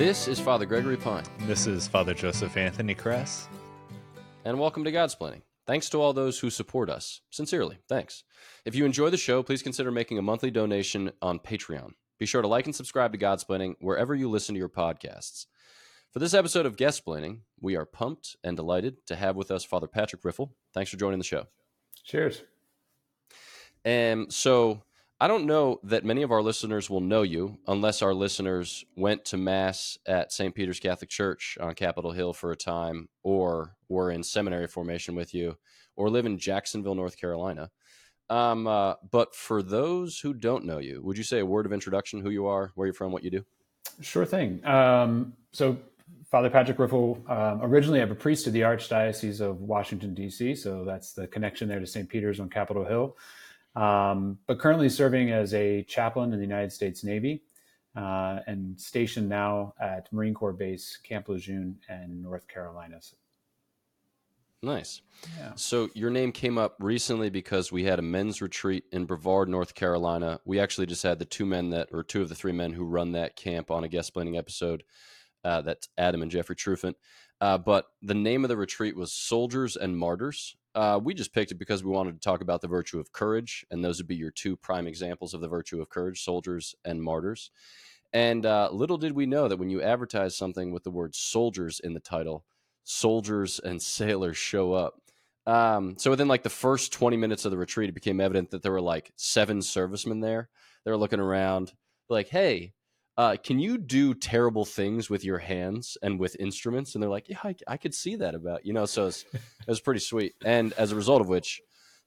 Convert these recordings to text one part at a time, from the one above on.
This is Father Gregory Pine. This is Father Joseph Anthony Kress. And welcome to Godsplaining. Thanks to all those who support us. Sincerely, thanks. If you enjoy the show, please consider making a monthly donation on Patreon. Be sure to like and subscribe to Godsplaining wherever you listen to your podcasts. For this episode of Guestsplaining, we are pumped and delighted to have with us Father Patrick Riffle. Thanks for joining the show. Cheers. And so I don't know that many of our listeners will know you unless our listeners went to Mass at St. Peter's Catholic Church on Capitol Hill for a time, or were in seminary formation with you, or live in Jacksonville, North Carolina. Um, uh, but for those who don't know you, would you say a word of introduction, who you are, where you're from, what you do? Sure thing. Um, so, Father Patrick Riffle, um, originally I'm a priest of the Archdiocese of Washington, D.C., so that's the connection there to St. Peter's on Capitol Hill um, but currently serving as a chaplain in the United States Navy uh, and stationed now at Marine Corps Base Camp Lejeune in North Carolina. Nice. Yeah. So your name came up recently because we had a men's retreat in Brevard, North Carolina. We actually just had the two men that, or two of the three men who run that camp on a Guestsplaining episode. Uh, that's Adam and Jeffrey Trufant. Uh, but the name of the retreat was Soldiers and Martyrs. Uh, we just picked it because we wanted to talk about the virtue of courage, and those would be your two prime examples of the virtue of courage soldiers and martyrs. And uh, little did we know that when you advertise something with the word soldiers in the title, soldiers and sailors show up. Um, so within like the first 20 minutes of the retreat, it became evident that there were like seven servicemen there. They were looking around, like, hey, uh, can you do terrible things with your hands and with instruments? And they're like, yeah, I, I could see that about, you know, so it was pretty sweet. And as a result of which,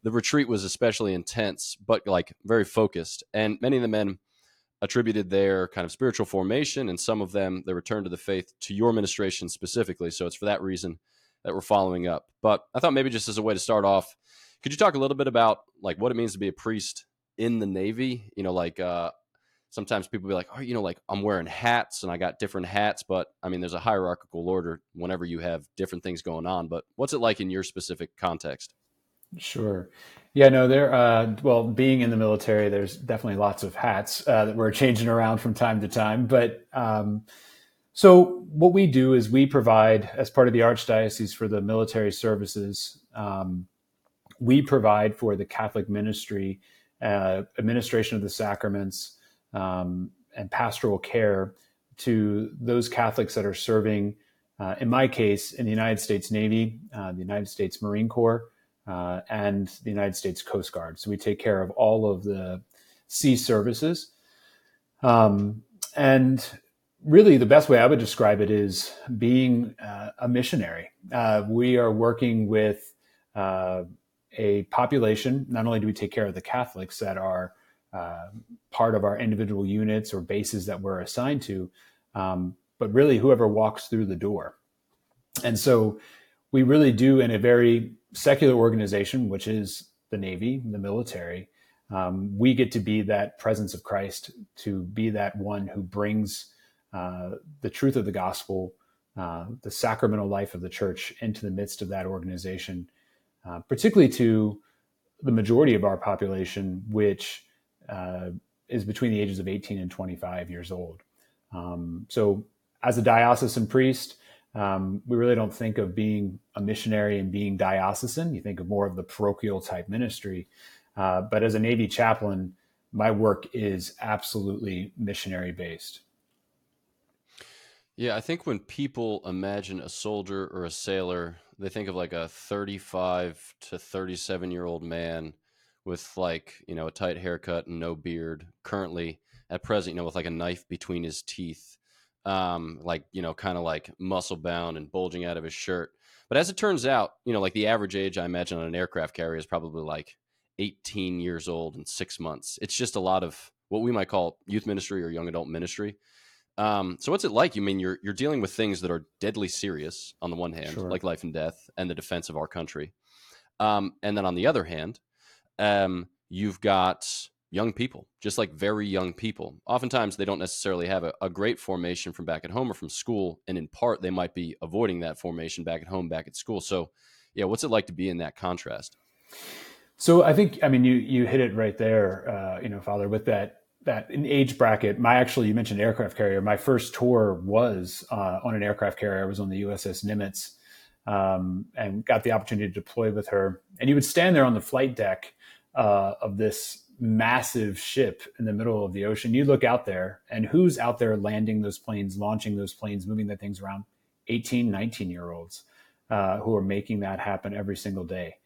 the retreat was especially intense, but like very focused. And many of the men attributed their kind of spiritual formation and some of them their return to the faith to your ministration specifically. So it's for that reason that we're following up. But I thought maybe just as a way to start off, could you talk a little bit about like what it means to be a priest in the Navy? You know, like uh, sometimes people be like, oh, you know, like I'm wearing hats and I got different hats, but I mean, there's a hierarchical order whenever you have different things going on. But what's it like in your specific context? Sure. Yeah, no, there, uh, well, being in the military, there's definitely lots of hats uh, that we're changing around from time to time. But um, so what we do is we provide, as part of the Archdiocese for the military services, um, we provide for the Catholic ministry, uh, administration of the sacraments, um, and pastoral care to those Catholics that are serving, uh, in my case, in the United States Navy, uh, the United States Marine Corps, uh, and the United States Coast Guard. So we take care of all of the sea services. Um, and really, the best way I would describe it is being uh, a missionary. Uh, we are working with uh, a population, not only do we take care of the Catholics that are uh, part of our individual units or bases that we're assigned to, um, but really whoever walks through the door. And so we really do in a very secular organization, which is the Navy, the military, um, we get to be that presence of Christ, to be that one who brings uh, the truth of the gospel, uh, the sacramental life of the church into the midst of that organization, uh, particularly to the majority of our population, which uh, is between the ages of 18 and 25 years old. Um, so, as a diocesan priest, um, we really don't think of being a missionary and being diocesan. You think of more of the parochial type ministry. Uh, but as a Navy chaplain, my work is absolutely missionary based. Yeah, I think when people imagine a soldier or a sailor, they think of like a 35 to 37 year old man with like you know a tight haircut and no beard currently at present you know with like a knife between his teeth um like you know kind of like muscle bound and bulging out of his shirt but as it turns out you know like the average age i imagine on an aircraft carrier is probably like 18 years old and six months it's just a lot of what we might call youth ministry or young adult ministry um, so what's it like? You mean you're you're dealing with things that are deadly serious on the one hand, sure. like life and death and the defense of our country, um, and then on the other hand, um, you've got young people, just like very young people. Oftentimes, they don't necessarily have a, a, great formation from back at home or from school, and in part, they might be avoiding that formation back at home, back at school. So, yeah, what's it like to be in that contrast? So, I think, I mean, you you hit it right there, uh, you know, Father, with that that in age bracket. My actually, you mentioned aircraft carrier. My first tour was uh, on an aircraft carrier. I was on the USS Nimitz um, and got the opportunity to deploy with her. And you would stand there on the flight deck uh, of this massive ship in the middle of the ocean. You look out there, and who's out there landing those planes, launching those planes, moving the things around? 18, 19 year olds uh, who are making that happen every single day.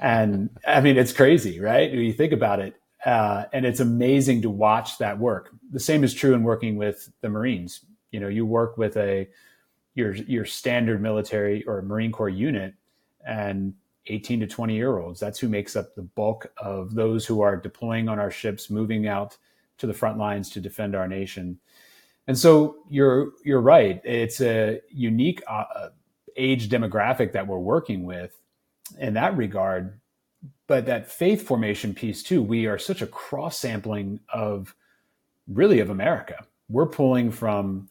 And I mean, it's crazy, right? When you think about it. Uh, and it's amazing to watch that work. The same is true in working with the Marines. You know, you work with a your your standard military or Marine Corps unit, and 18 to 20 year olds. That's who makes up the bulk of those who are deploying on our ships, moving out to the front lines to defend our nation. And so you're you're right. It's a unique uh, uh age demographic that we're working with in that regard. But that faith formation piece too, we are such a cross sampling of really of America. We're pulling from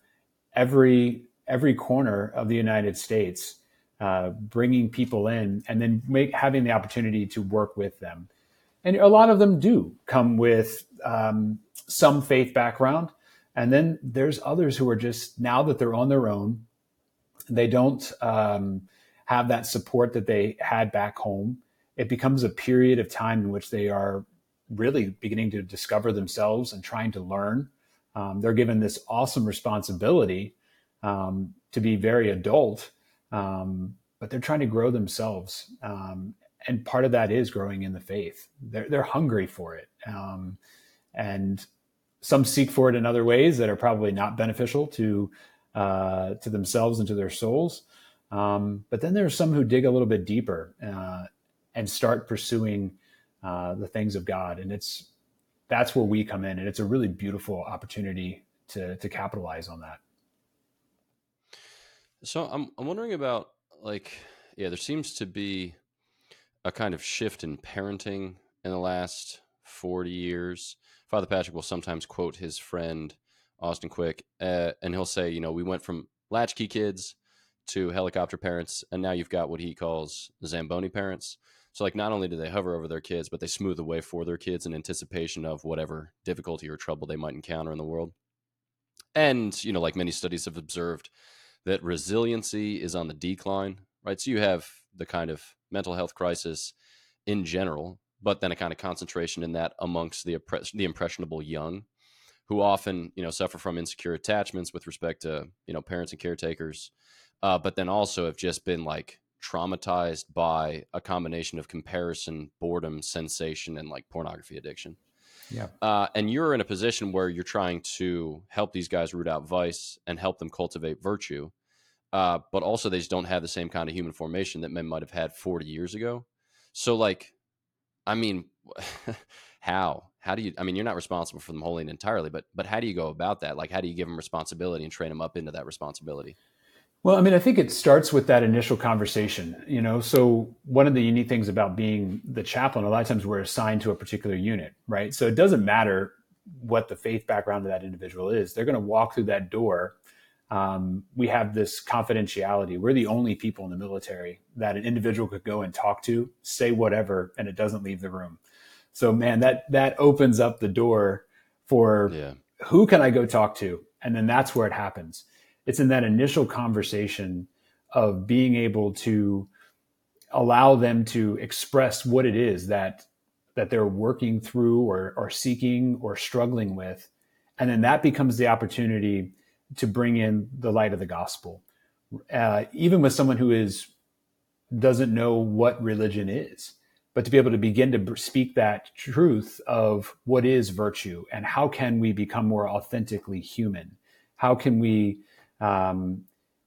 every every corner of the United States, uh, bringing people in, and then make, having the opportunity to work with them. And a lot of them do come with um, some faith background, and then there's others who are just now that they're on their own, they don't um, have that support that they had back home. It becomes a period of time in which they are really beginning to discover themselves and trying to learn. Um, they're given this awesome responsibility um, to be very adult, um, but they're trying to grow themselves. Um, and part of that is growing in the faith. They're, they're hungry for it. Um, and some seek for it in other ways that are probably not beneficial to, uh, to themselves and to their souls. Um, but then there's some who dig a little bit deeper uh, and start pursuing uh, the things of God. And it's, that's where we come in. And it's a really beautiful opportunity to, to capitalize on that. So I'm I'm wondering about like yeah, there seems to be a kind of shift in parenting in the last 40 years. Father Patrick will sometimes quote his friend Austin Quick, uh, and he'll say, you know, we went from latchkey kids to helicopter parents, and now you've got what he calls Zamboni parents. So, like, not only do they hover over their kids, but they smooth the way for their kids in anticipation of whatever difficulty or trouble they might encounter in the world. And, you know, like many studies have observed, that resiliency is on the decline, right? So you have the kind of mental health crisis in general, but then a kind of concentration in that amongst the the impressionable young, who often you know suffer from insecure attachments with respect to you know parents and caretakers, uh, but then also have just been like traumatized by a combination of comparison, boredom, sensation, and like pornography addiction. Yeah. Uh, and you're in a position where you're trying to help these guys root out vice and help them cultivate virtue. Uh, but also, they just don't have the same kind of human formation that men might have had 40 years ago. So, like, I mean, how? How do you? I mean, you're not responsible for them holding entirely, but but how do you go about that? Like, how do you give them responsibility and train them up into that responsibility? Well, I mean, I think it starts with that initial conversation, you know. So, one of the unique things about being the chaplain, a lot of times we're assigned to a particular unit, right? So, it doesn't matter what the faith background of that individual is. They're going to walk through that door. Um, we have this confidentiality. We're the only people in the military that an individual could go and talk to, say whatever, and it doesn't leave the room. So, man, that that opens up the door for yeah. who can I go talk to, and then that's where it happens it's in that initial conversation of being able to allow them to express what it is that that they're working through or, or seeking or struggling with. And then that becomes the opportunity to bring in the light of the gospel. Uh, even with someone who is doesn't know what religion is but to be able to begin to speak that truth of what is virtue and how can we become more authentically human? How can we um,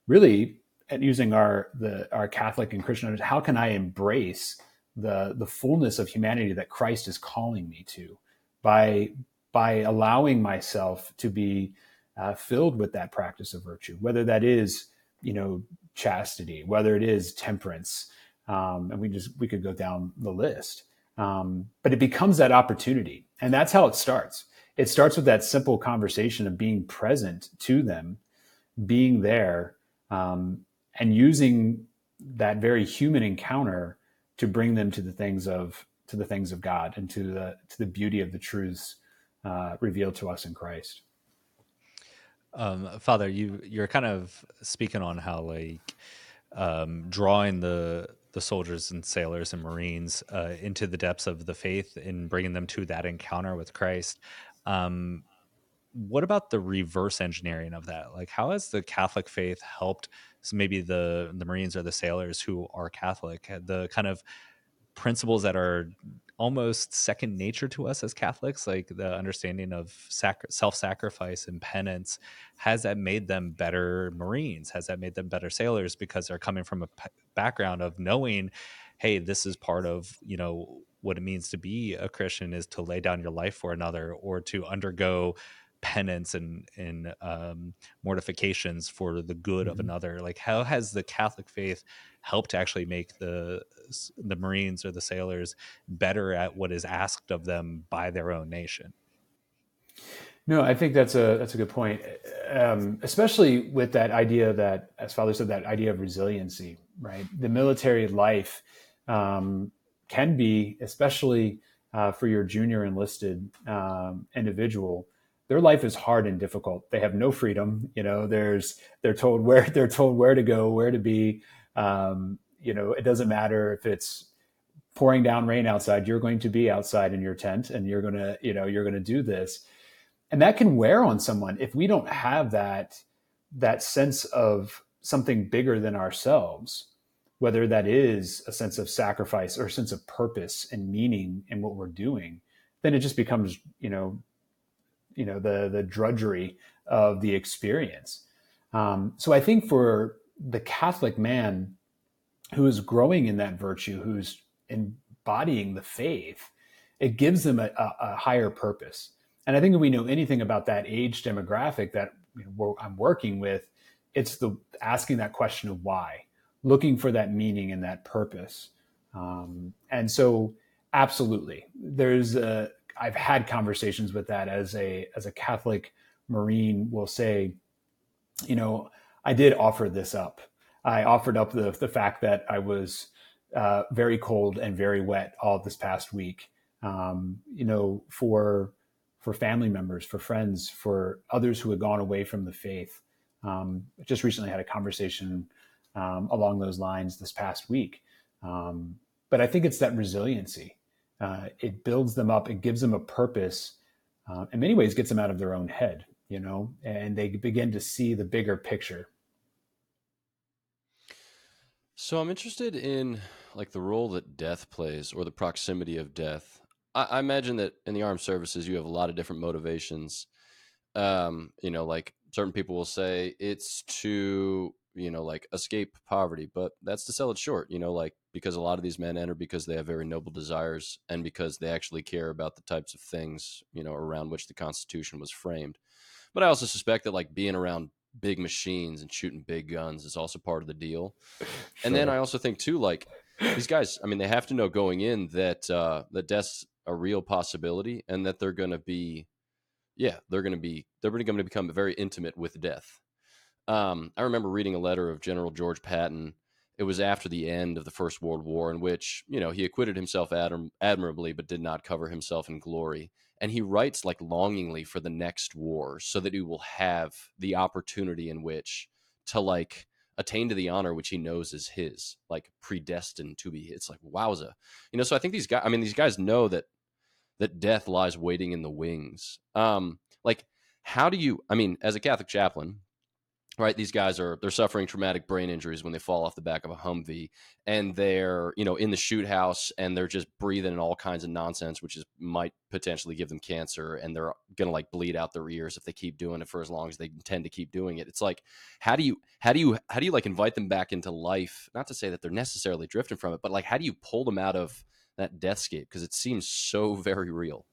really at using our the our Catholic and Christian how can I embrace the the fullness of humanity that Christ is calling me to by by allowing myself to be uh, filled with that practice of virtue, whether that is you know chastity, whether it is temperance, um, and we just we could go down the list. Um, but it becomes that opportunity, and that's how it starts. It starts with that simple conversation of being present to them being there um, and using that very human encounter to bring them to the things of to the things of God and to the to the beauty of the truths uh, revealed to us in Christ. Um, Father, you you're kind of speaking on how like um, drawing the the soldiers and sailors and Marines uh, into the depths of the faith and bringing them to that encounter with Christ. Um, what about the reverse engineering of that? Like, how has the Catholic faith helped maybe the the Marines or the sailors who are Catholic, eh, the kind of principles that are almost second nature to us as Catholics, like the understanding of self sacrifice and penance, has that made them better Marines? Has that made them better sailors because they're coming from a p- background of knowing, hey, this is part of, you know, what it means to be a Christian is to lay down your life for another or to undergo penance and and um, mortifications for the good mm-hmm. of another like how has the catholic faith helped to actually make the the marines or the sailors better at what is asked of them by their own nation? No i think that's a that's a good point. Um, especially with that idea that as father said that idea of resiliency right? The military life um, can be especially uh, for your junior enlisted um, individual their life is hard and difficult. They have no freedom. You know, there's they're told where they're told where to go, where to be. Um, you know, it doesn't matter if it's pouring down rain outside. You're going to be outside in your tent, and you're gonna, you know, you're gonna do this, and that can wear on someone if we don't have that that sense of something bigger than ourselves whether that is a sense of sacrifice or a sense of purpose and meaning in what we're doing then it just becomes you know you know the the drudgery of the experience. Um, so I think for the Catholic man who is growing in that virtue, who's embodying the faith, it gives them a, a, a higher purpose. And I think if we know anything about that age demographic that you know, I'm working with, it's the asking that question of why, looking for that meaning and that purpose. Um, and so, absolutely, there's a, I've had conversations with that as a as a Catholic Marine will say, you know, I did offer this up. I offered up the the fact that I was uh, very cold and very wet all this past week. Um, you know, for for family members, for friends, for others who had gone away from the faith. Um, just recently had a conversation um, along those lines this past week. Um, but I think it's that resiliency uh, it builds them up it gives them a purpose uh, in many ways gets them out of their own head you know and they begin to see the bigger picture. So i'm interested in like the role that death plays or the proximity of death. I, I imagine that in the armed services you have a lot of different motivations. Um, you know like certain people will say it's to you know like escape poverty but that's to sell it short you know like because a lot of these men enter because they have very noble desires and because they actually care about the types of things you know around which the constitution was framed. But i also suspect that like being around big machines and shooting big guns is also part of the deal. Sure. and then i also think too like these guys i mean they have to know going in that uh that death's a real possibility and that they're going to be yeah they're going to be they're going to become very intimate with death um, I remember reading a letter of General George Patton. It was after the end of the First World War, in which you know he acquitted himself adm- admirably, but did not cover himself in glory. And he writes like longingly for the next war, so that he will have the opportunity in which to like attain to the honor which he knows is his, like predestined to be. It's like wowza, you know. So I think these guys. I mean, these guys know that that death lies waiting in the wings. Um, like, how do you? I mean, as a Catholic chaplain, right? These guys are they're suffering traumatic brain injuries when they fall off the back of a humvee and they're you know in the shoot house and they're just breathing in all kinds of nonsense which is might potentially give them cancer and they're gonna like bleed out their ears if they keep doing it for as long as they intend to keep doing it. It's like how do you how do you how do you like invite them back into life? Not to say that they're necessarily drifting from it but like how do you pull them out of that deathscape? Because it seems so very real.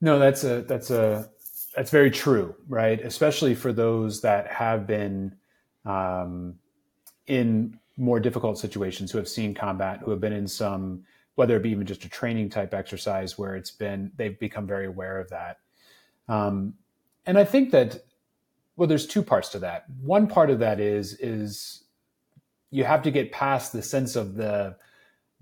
No that's a that's a that's very true, right? Especially for those that have been um, in more difficult situations, who have seen combat, who have been in some, whether it be even just a training type exercise where it's been, they've become very aware of that. Um, and I think that, well, there's two parts to that. One part of that is is you have to get past the sense of the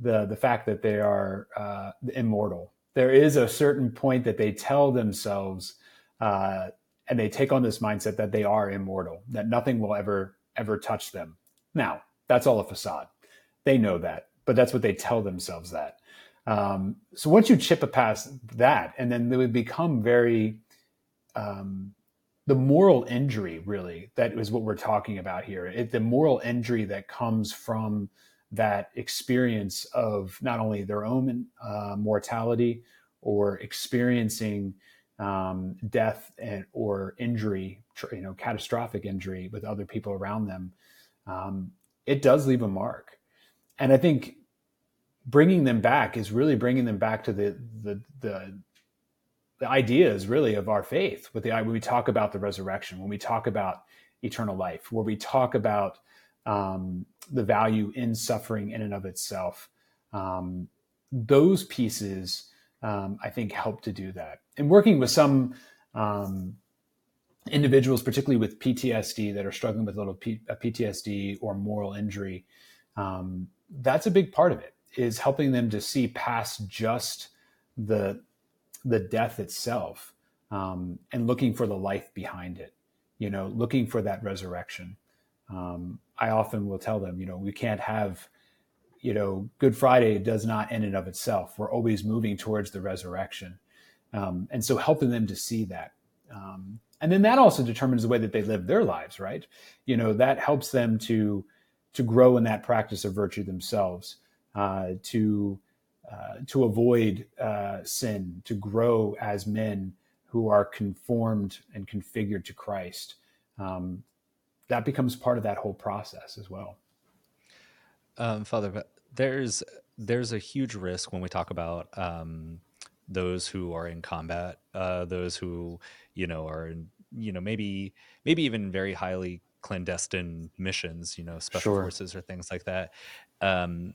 the the fact that they are uh, immortal there is a certain point that they tell themselves uh, and they take on this mindset that they are immortal, that nothing will ever ever touch them. Now, that's all a facade. They know that, but that's what they tell themselves that. Um, so once you chip a past that, and then they would become very um, the moral injury, really, that is what we're talking about here. It, the moral injury that comes from that experience of not only their own uh, mortality or experiencing um, death and, or injury, you know, catastrophic injury with other people around them, um, it does leave a mark. And I think bringing them back is really bringing them back to the the the, the ideas really of our faith. With the when we talk about the resurrection, when we talk about eternal life, where we talk about um, the value in suffering in and of itself, um, those pieces um, I think help to do that. And working with some um, individuals, particularly with PTSD, that are struggling with a little P- a PTSD or moral injury, um, that's a big part of it. Is helping them to see past just the the death itself um, and looking for the life behind it. You know, looking for that resurrection. Um, I often will tell them, you know, we can't have you know, Good Friday does not in and of itself. We're always moving towards the resurrection. Um, and so helping them to see that. Um, and then that also determines the way that they live their lives, right? You know, that helps them to to grow in that practice of virtue themselves, uh, to uh, to avoid uh, sin, to grow as men who are conformed and configured to Christ. Um, that becomes part of that whole process as well. Um, Father, there's there's a huge risk when we talk about um, those who are in combat, uh, those who you know are in, you know maybe maybe even very highly clandestine missions, you know, special sure. forces or things like that. Um,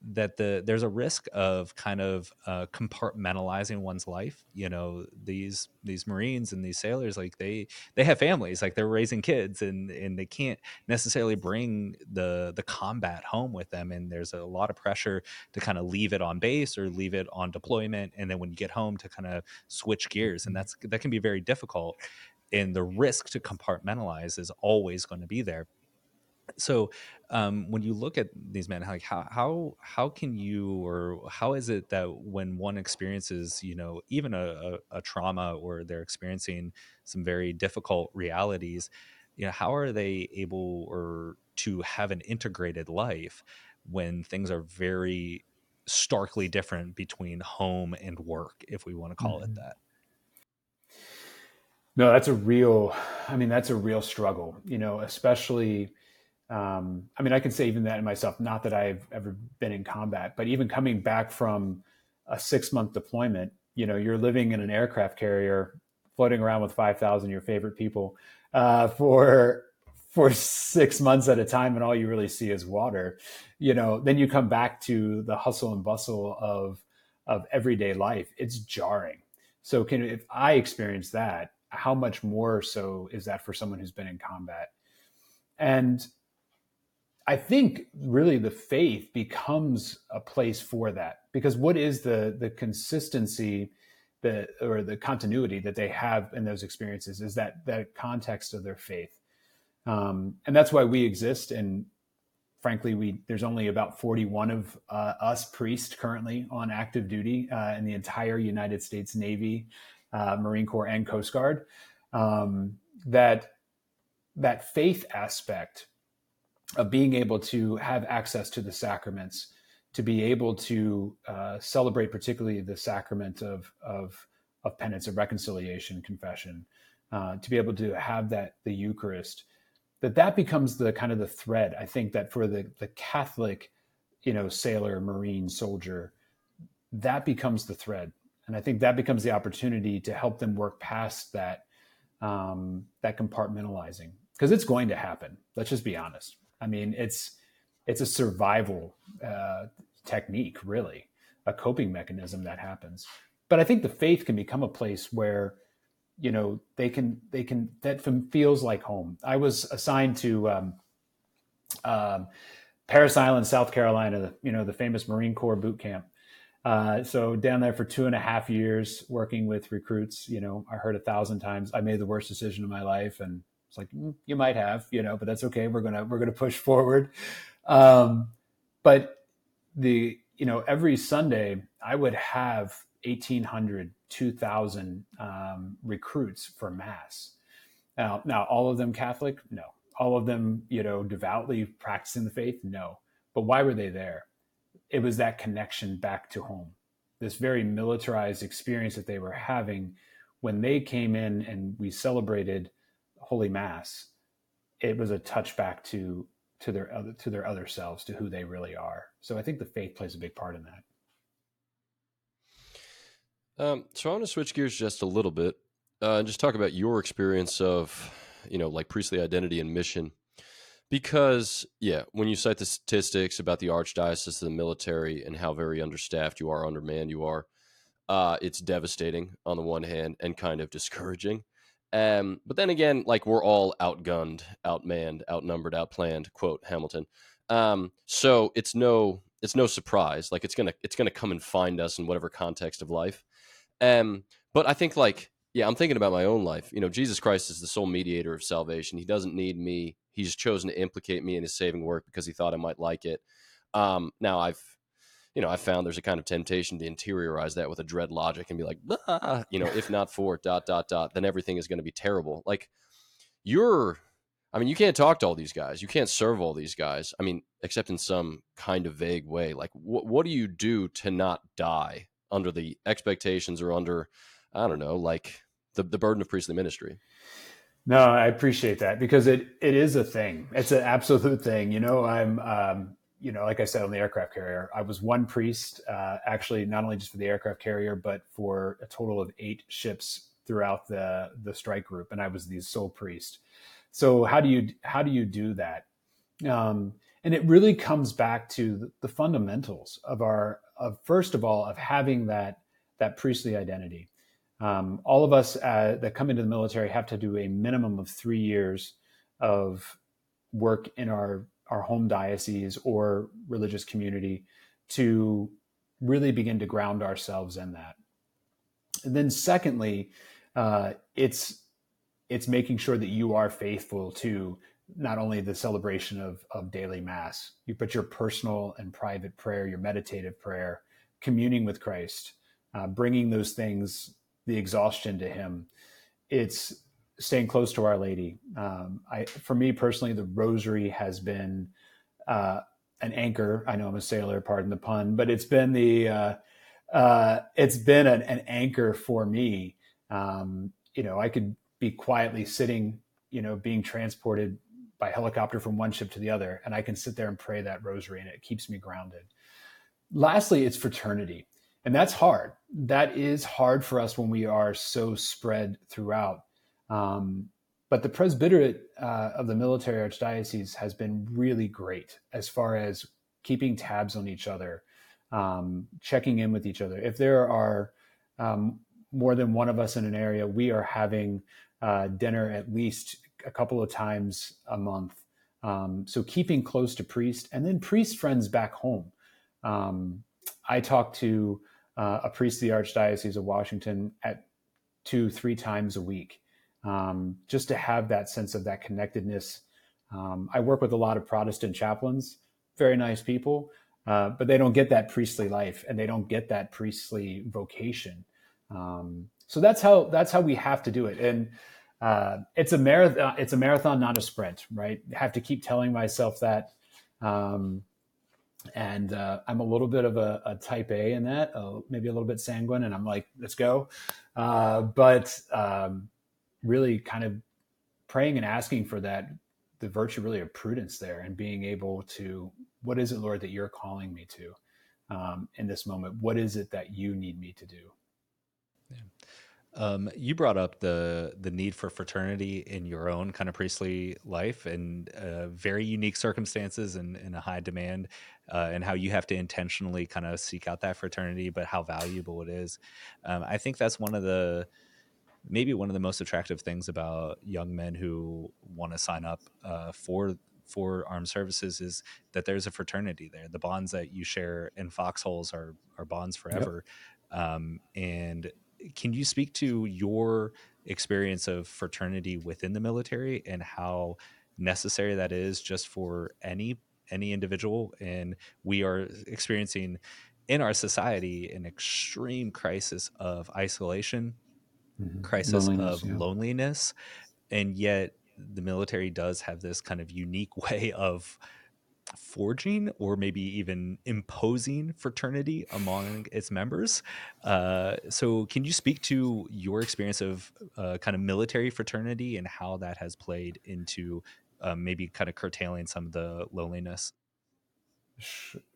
that the there's a risk of kind of uh, compartmentalizing one's life you know these these marines and these sailors like they they have families like they're raising kids and and they can't necessarily bring the the combat home with them and there's a lot of pressure to kind of leave it on base or leave it on deployment and then when you get home to kind of switch gears and that's that can be very difficult and the risk to compartmentalize is always going to be there so um, when you look at these men like how how how can you or how is it that when one experiences you know even a, a, a, trauma or they're experiencing some very difficult realities you know how are they able or to have an integrated life when things are very starkly different between home and work if we want to call mm-hmm. it that no that's a real i mean that's a real struggle you know especially um, I mean, I can say even that in myself, not that I've ever been in combat, but even coming back from a six month deployment, you know, you're living in an aircraft carrier, floating around with 5,000 your favorite people uh, for for six months at a time, and all you really see is water. You know, then you come back to the hustle and bustle of of everyday life. It's jarring. So, can if I experience that, how much more so is that for someone who's been in combat? And I think really the faith becomes a place for that because what is the the consistency that or the continuity that they have in those experiences is that that context of their faith, um, and that's why we exist. And frankly, we there's only about 41 of uh, us priests currently on active duty uh, in the entire United States Navy, uh, Marine Corps, and Coast Guard. Um, that that faith aspect of being able to have access to the sacraments, to be able to uh, celebrate, particularly the sacrament of, of, of penance, of reconciliation, confession, uh, to be able to have that, the Eucharist, that that becomes the kind of the thread, I think that for the, the Catholic, you know, sailor, Marine, soldier, that becomes the thread. And I think that becomes the opportunity to help them work past that, um, that compartmentalizing because it's going to happen. Let's just be honest. I mean, it's it's a survival uh, technique, really, a coping mechanism that happens. But I think the faith can become a place where, you know, they can they can that feels like home. I was assigned to um, um, Parris Island, South Carolina, you know, the famous Marine Corps boot camp. Uh, so down there for two and a half years working with recruits, you know, I heard a thousand times I made the worst decision of my life, and it's like mm, you might have, you know, but that's okay. We're gonna we're gonna push forward. Um, but the you know every Sunday I would have 1,800, 2,000 um, recruits for mass. Now, now all of them Catholic? No. All of them, you know, devoutly practicing the faith? No. But why were they there? It was that connection back to home, this very militarized experience that they were having when they came in and we celebrated Holy Mass. It was a touchback to to their other to their other selves, to who they really are. So I think the faith plays a big part in that. Um, so I want to switch gears just a little bit uh, and just talk about your experience of, you know, like priestly identity and mission. Because, yeah, when you cite the statistics about the archdiocese, the military, and how very understaffed you are, undermanned you are, uh, it's devastating on the one hand and kind of discouraging. Um, but then again, like we're all outgunned, outmanned, outnumbered, outplanned. Quote Hamilton. Um, so it's no it's no surprise. Like it's gonna it's gonna come and find us in whatever context of life. Um, but I think like yeah, I'm thinking about my own life. You know, Jesus Christ is the sole mediator of salvation. He doesn't need me. He's chosen to implicate me in his saving work because he thought I might like it. Um, now I've you know, I found there's a kind of temptation to interiorize that with a dread logic and be like, ah, you know, if not for dot dot dot, then everything is going to be terrible. Like you're, I mean, you can't talk to all these guys. You can't serve all these guys. I mean, except in some kind of vague way. Like, what what do you do to not die under the expectations or under, I don't know, like the the burden of priestly ministry? No, I appreciate that because it it is a thing. It's an absolute thing. You know, I'm um, you know, like I said on the aircraft carrier, I was one priest, uh, actually, not only just for the aircraft carrier, but for a total of eight ships throughout the the strike group, and I was the sole priest. So how do you how do you do that? Um, and it really comes back to the fundamentals of our of first of all of having that that priestly identity. Um, all of us uh, that come into the military have to do a minimum of three years of work in our our home diocese or religious community to really begin to ground ourselves in that. And then secondly, uh, it's it's making sure that you are faithful to not only the celebration of, of daily mass, but your personal and private prayer, your meditative prayer, communing with Christ, uh, bringing those things, the exhaustion to Him. It's staying close to Our Lady. Um, I, for me personally, the Rosary has been uh, an anchor. I know I'm a sailor, pardon the pun, but it's been the uh, uh, it's been an, an, anchor for me. Um, you know, I could be quietly sitting, you know, being transported by helicopter from one ship to the other, and I can sit there and pray that Rosary, and it keeps me grounded. Lastly, it's fraternity. And that's hard. That is hard for us when we are so spread throughout. Um, but the presbyterate uh, of the military archdiocese has been really great as far as keeping tabs on each other, um, checking in with each other. If there are um, more than one of us in an area, we are having uh, dinner at least a couple of times a month. Um, so keeping close to priest and then priest friends back home. Um, I talk to uh, a priest of the Archdiocese of Washington at two, three times a week um, just to have that sense of that connectedness. Um, I work with a lot of Protestant chaplains, very nice people, uh, but they don't get that priestly life and they don't get that priestly vocation. Um, so that's how that's how we have to do it, and uh, it's a marathon. It's a marathon, not a sprint, right? I have to keep telling myself that. Um, and uh, I'm a little bit of a, a type A in that, uh, maybe a little bit sanguine, and I'm like, let's go. Uh, but um, really kind of praying and asking for that the virtue really of prudence there and being able to what is it lord that you're calling me to um, in this moment what is it that you need me to do yeah. Um, you brought up the the need for fraternity in your own kind of priestly life and uh, very unique circumstances and, and a high demand, uh, and how you have to intentionally kind of seek out that fraternity, but how valuable it is. Um, I think that's one of the maybe one of the most attractive things about young men who want to sign up uh, for for armed services is that there's a fraternity there. The bonds that you share in foxholes are are bonds forever. Yep. Um, and can you speak to your experience of fraternity within the military and how necessary that is just for any any individual and we are experiencing in our society an extreme crisis of isolation mm-hmm. crisis loneliness, of yeah. loneliness and yet the military does have this kind of unique way of forging or maybe even imposing fraternity among its members. Uh, so, can you speak to your experience of uh, kind of military fraternity and how that has played into um, maybe kind of curtailing some of the loneliness?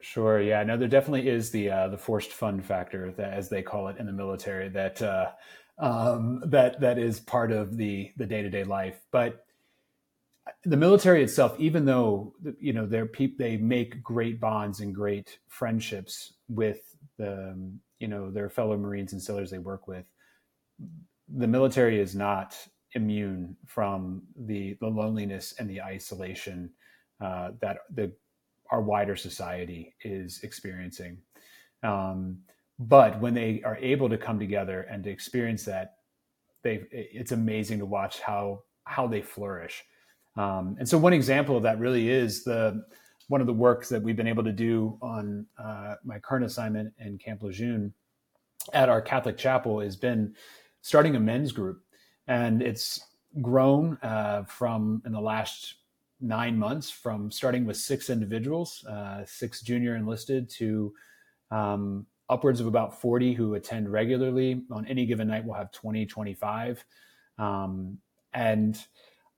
Sure. Yeah. No, there definitely is the uh, the forced fun factor that, as they call it in the military, that uh, um, that that is part of the the day to day life. But the military itself, even though you know they're pe- they make great bonds and great friendships with the you know their fellow Marines and sailors they work with, the military is not immune from the the loneliness and the isolation uh, that the our wider society is experiencing. Um, but when they are able to come together and to experience that, they it's amazing to watch how how they flourish. Um, and so one example of that really is the one of the works that we've been able to do on uh, my current assignment in Camp Lejeune at our Catholic chapel has been starting a men's group, and it's grown uh, from in the last nine months from starting with six individuals, uh, six junior enlisted, to um, upwards of about 40 who attend regularly. On any given night, we'll have 20, 25. Um, and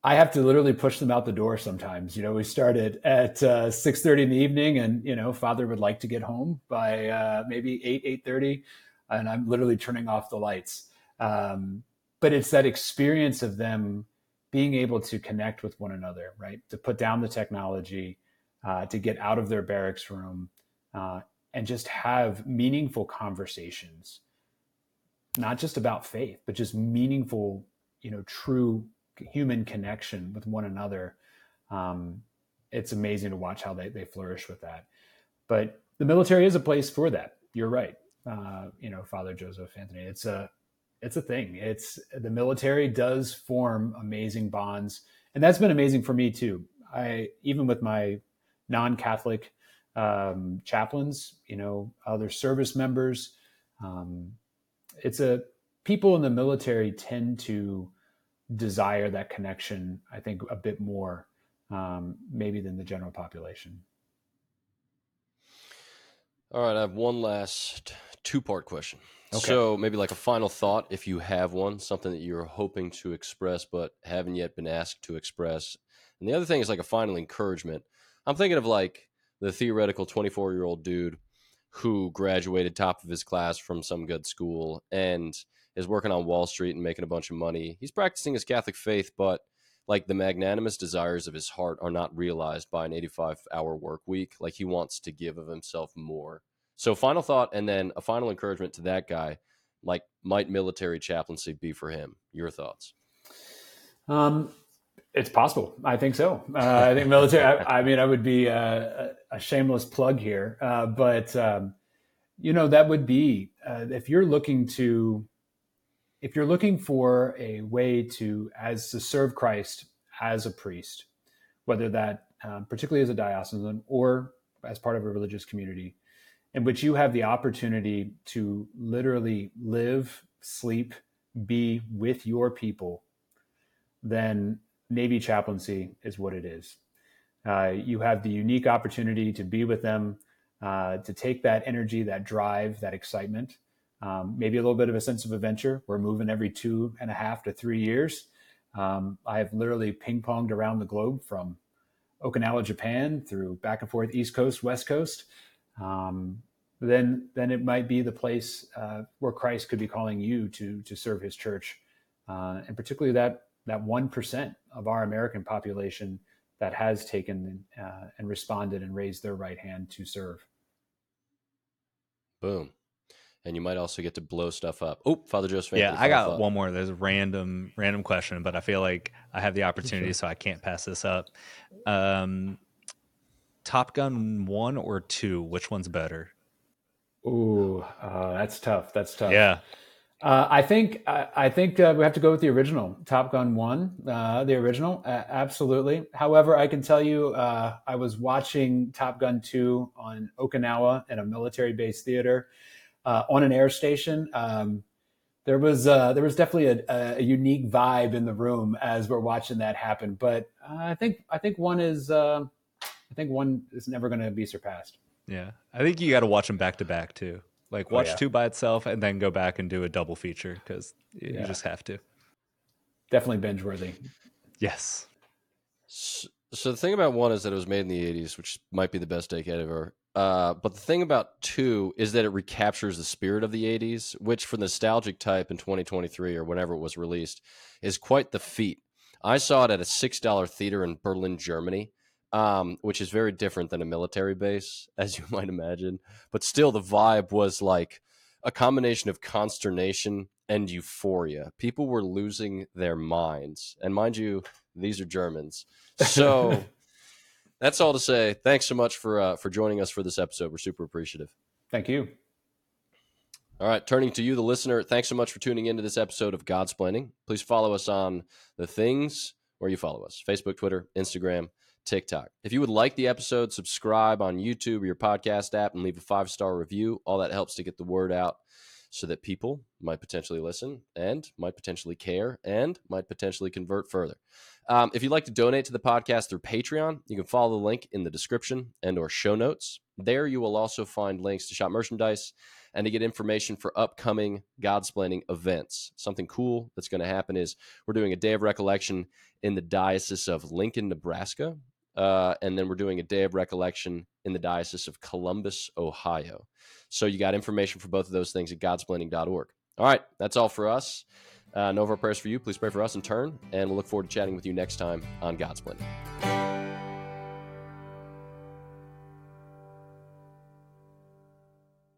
I have to literally push them out the door sometimes. You know, we started at uh, six thirty in the evening, and you know, father would like to get home by uh, maybe eight eight thirty, and I'm literally turning off the lights. Um, but it's that experience of them being able to connect with one another, right? To put down the technology, uh, to get out of their barracks room, uh, and just have meaningful conversations, not just about faith, but just meaningful, you know, true human connection with one another. Um, it's amazing to watch how they, they flourish with that. But the military is a place for that. You're right. Uh, you know, Father Joseph Anthony. It's a it's a thing. It's the military does form amazing bonds, and that's been amazing for me too. I even with my non-Catholic um, chaplains, you know, other service members. Um, it's a people in the military tend to desire that connection, I think, a bit more um, maybe than the general population. All right, I have one last two part question. Okay. So maybe like a final thought, if you have one, something that you're hoping to express but haven't yet been asked to express. And the other thing is like a final encouragement. I'm thinking of like the theoretical 24 year old dude who graduated top of his class from some good school and is working on Wall Street and making a bunch of money. He's practicing his Catholic faith, but like the magnanimous desires of his heart are not realized by an 85 hour work week. Like he wants to give of himself more. So, final thought, and then a final encouragement to that guy. Like, might military chaplaincy be for him? Your thoughts? Um, it's possible. I think so. Uh, I think military. I, I, mean, I would be a, a shameless plug here, uh, but um, you know that would be uh, if you're looking to if you're looking for a way to as to serve Christ as a priest, whether that um, particularly as a diocesan or as part of a religious community, in which you have the opportunity to literally live, sleep, be with your people, then Navy chaplaincy is what it is. Uh, you have the unique opportunity to be with them, uh, to take that energy, that drive, that excitement, um, maybe a little bit of a sense of adventure. We're moving every two and a half to three years. Um, I have literally ping ponged around the globe from Okinawa, Japan, through back and forth East Coast, West Coast. Um, then, then it might be the place uh, where Christ could be calling you to to serve His church, uh, and particularly that that one percent of our American population that has taken uh, and responded and raised their right hand to serve. Boom. and you might also get to blow stuff up. Oh, Father Joseph. Yeah, I got final thought. one more. There's a random random question, but I feel like I have the opportunity, so I can't pass this up. Um, Top Gun one or two? Which one's better? Ooh, uh, that's tough. That's tough. Yeah, Uh, I think I, I think uh, we have to go with the original Top Gun one, uh, the original, absolutely. However, I can tell you, uh, I was watching Top Gun two on Okinawa in a military base theater uh, on an air station. Um, there was uh, there was definitely a, a unique vibe in the room as we're watching that happen. But I think I think one is uh, I think one is never going to be surpassed. yeah. I think you got to watch them back to back too. Like Oh, watch yeah. two by itself, and then go back and do a double feature because you Yeah. just have to. Definitely binge worthy. Yes. So, so the thing about one is that it was made in the 80s, which might be the best decade ever. Uh, but the thing about two is that it recaptures the spirit of the 80s, which for nostalgic type in 2023 or whenever it was released is quite the feat. I saw it at a $6 theater in Berlin, Germany, um, which is very different than a military base, as you might imagine. But still, the vibe was like a combination of consternation and euphoria. People were losing their minds. And mind you, these are Germans. So that's all to say. Thanks so much for uh, for joining us for this episode. We're super appreciative. Thank you. All right, turning to you, the listener. Thanks so much for tuning into this episode of Godsplaining. Please follow us on the things where you follow us: Facebook, Twitter, Instagram, TikTok. If you would like the episode, subscribe on YouTube or your podcast app and leave a five star review. All that helps to get the word out so that people might potentially listen and might potentially care and might potentially convert further. Um, if you'd like to donate to the podcast through Patreon, you can follow the link in the description and or show notes. There you will also find links to shop merchandise and to get information for upcoming Godsplaining events. Something cool that's going to happen is we're doing a day of recollection in the Diocese of Lincoln, Nebraska. Uh, and then we're doing a day of recollection in the Diocese of Columbus, Ohio. So you got information for both of those things at godsplaining.org. All right, that's all for us. Uh, know of our prayers for you. Please pray for us in turn, and we'll look forward to chatting with you next time on Godsplaining.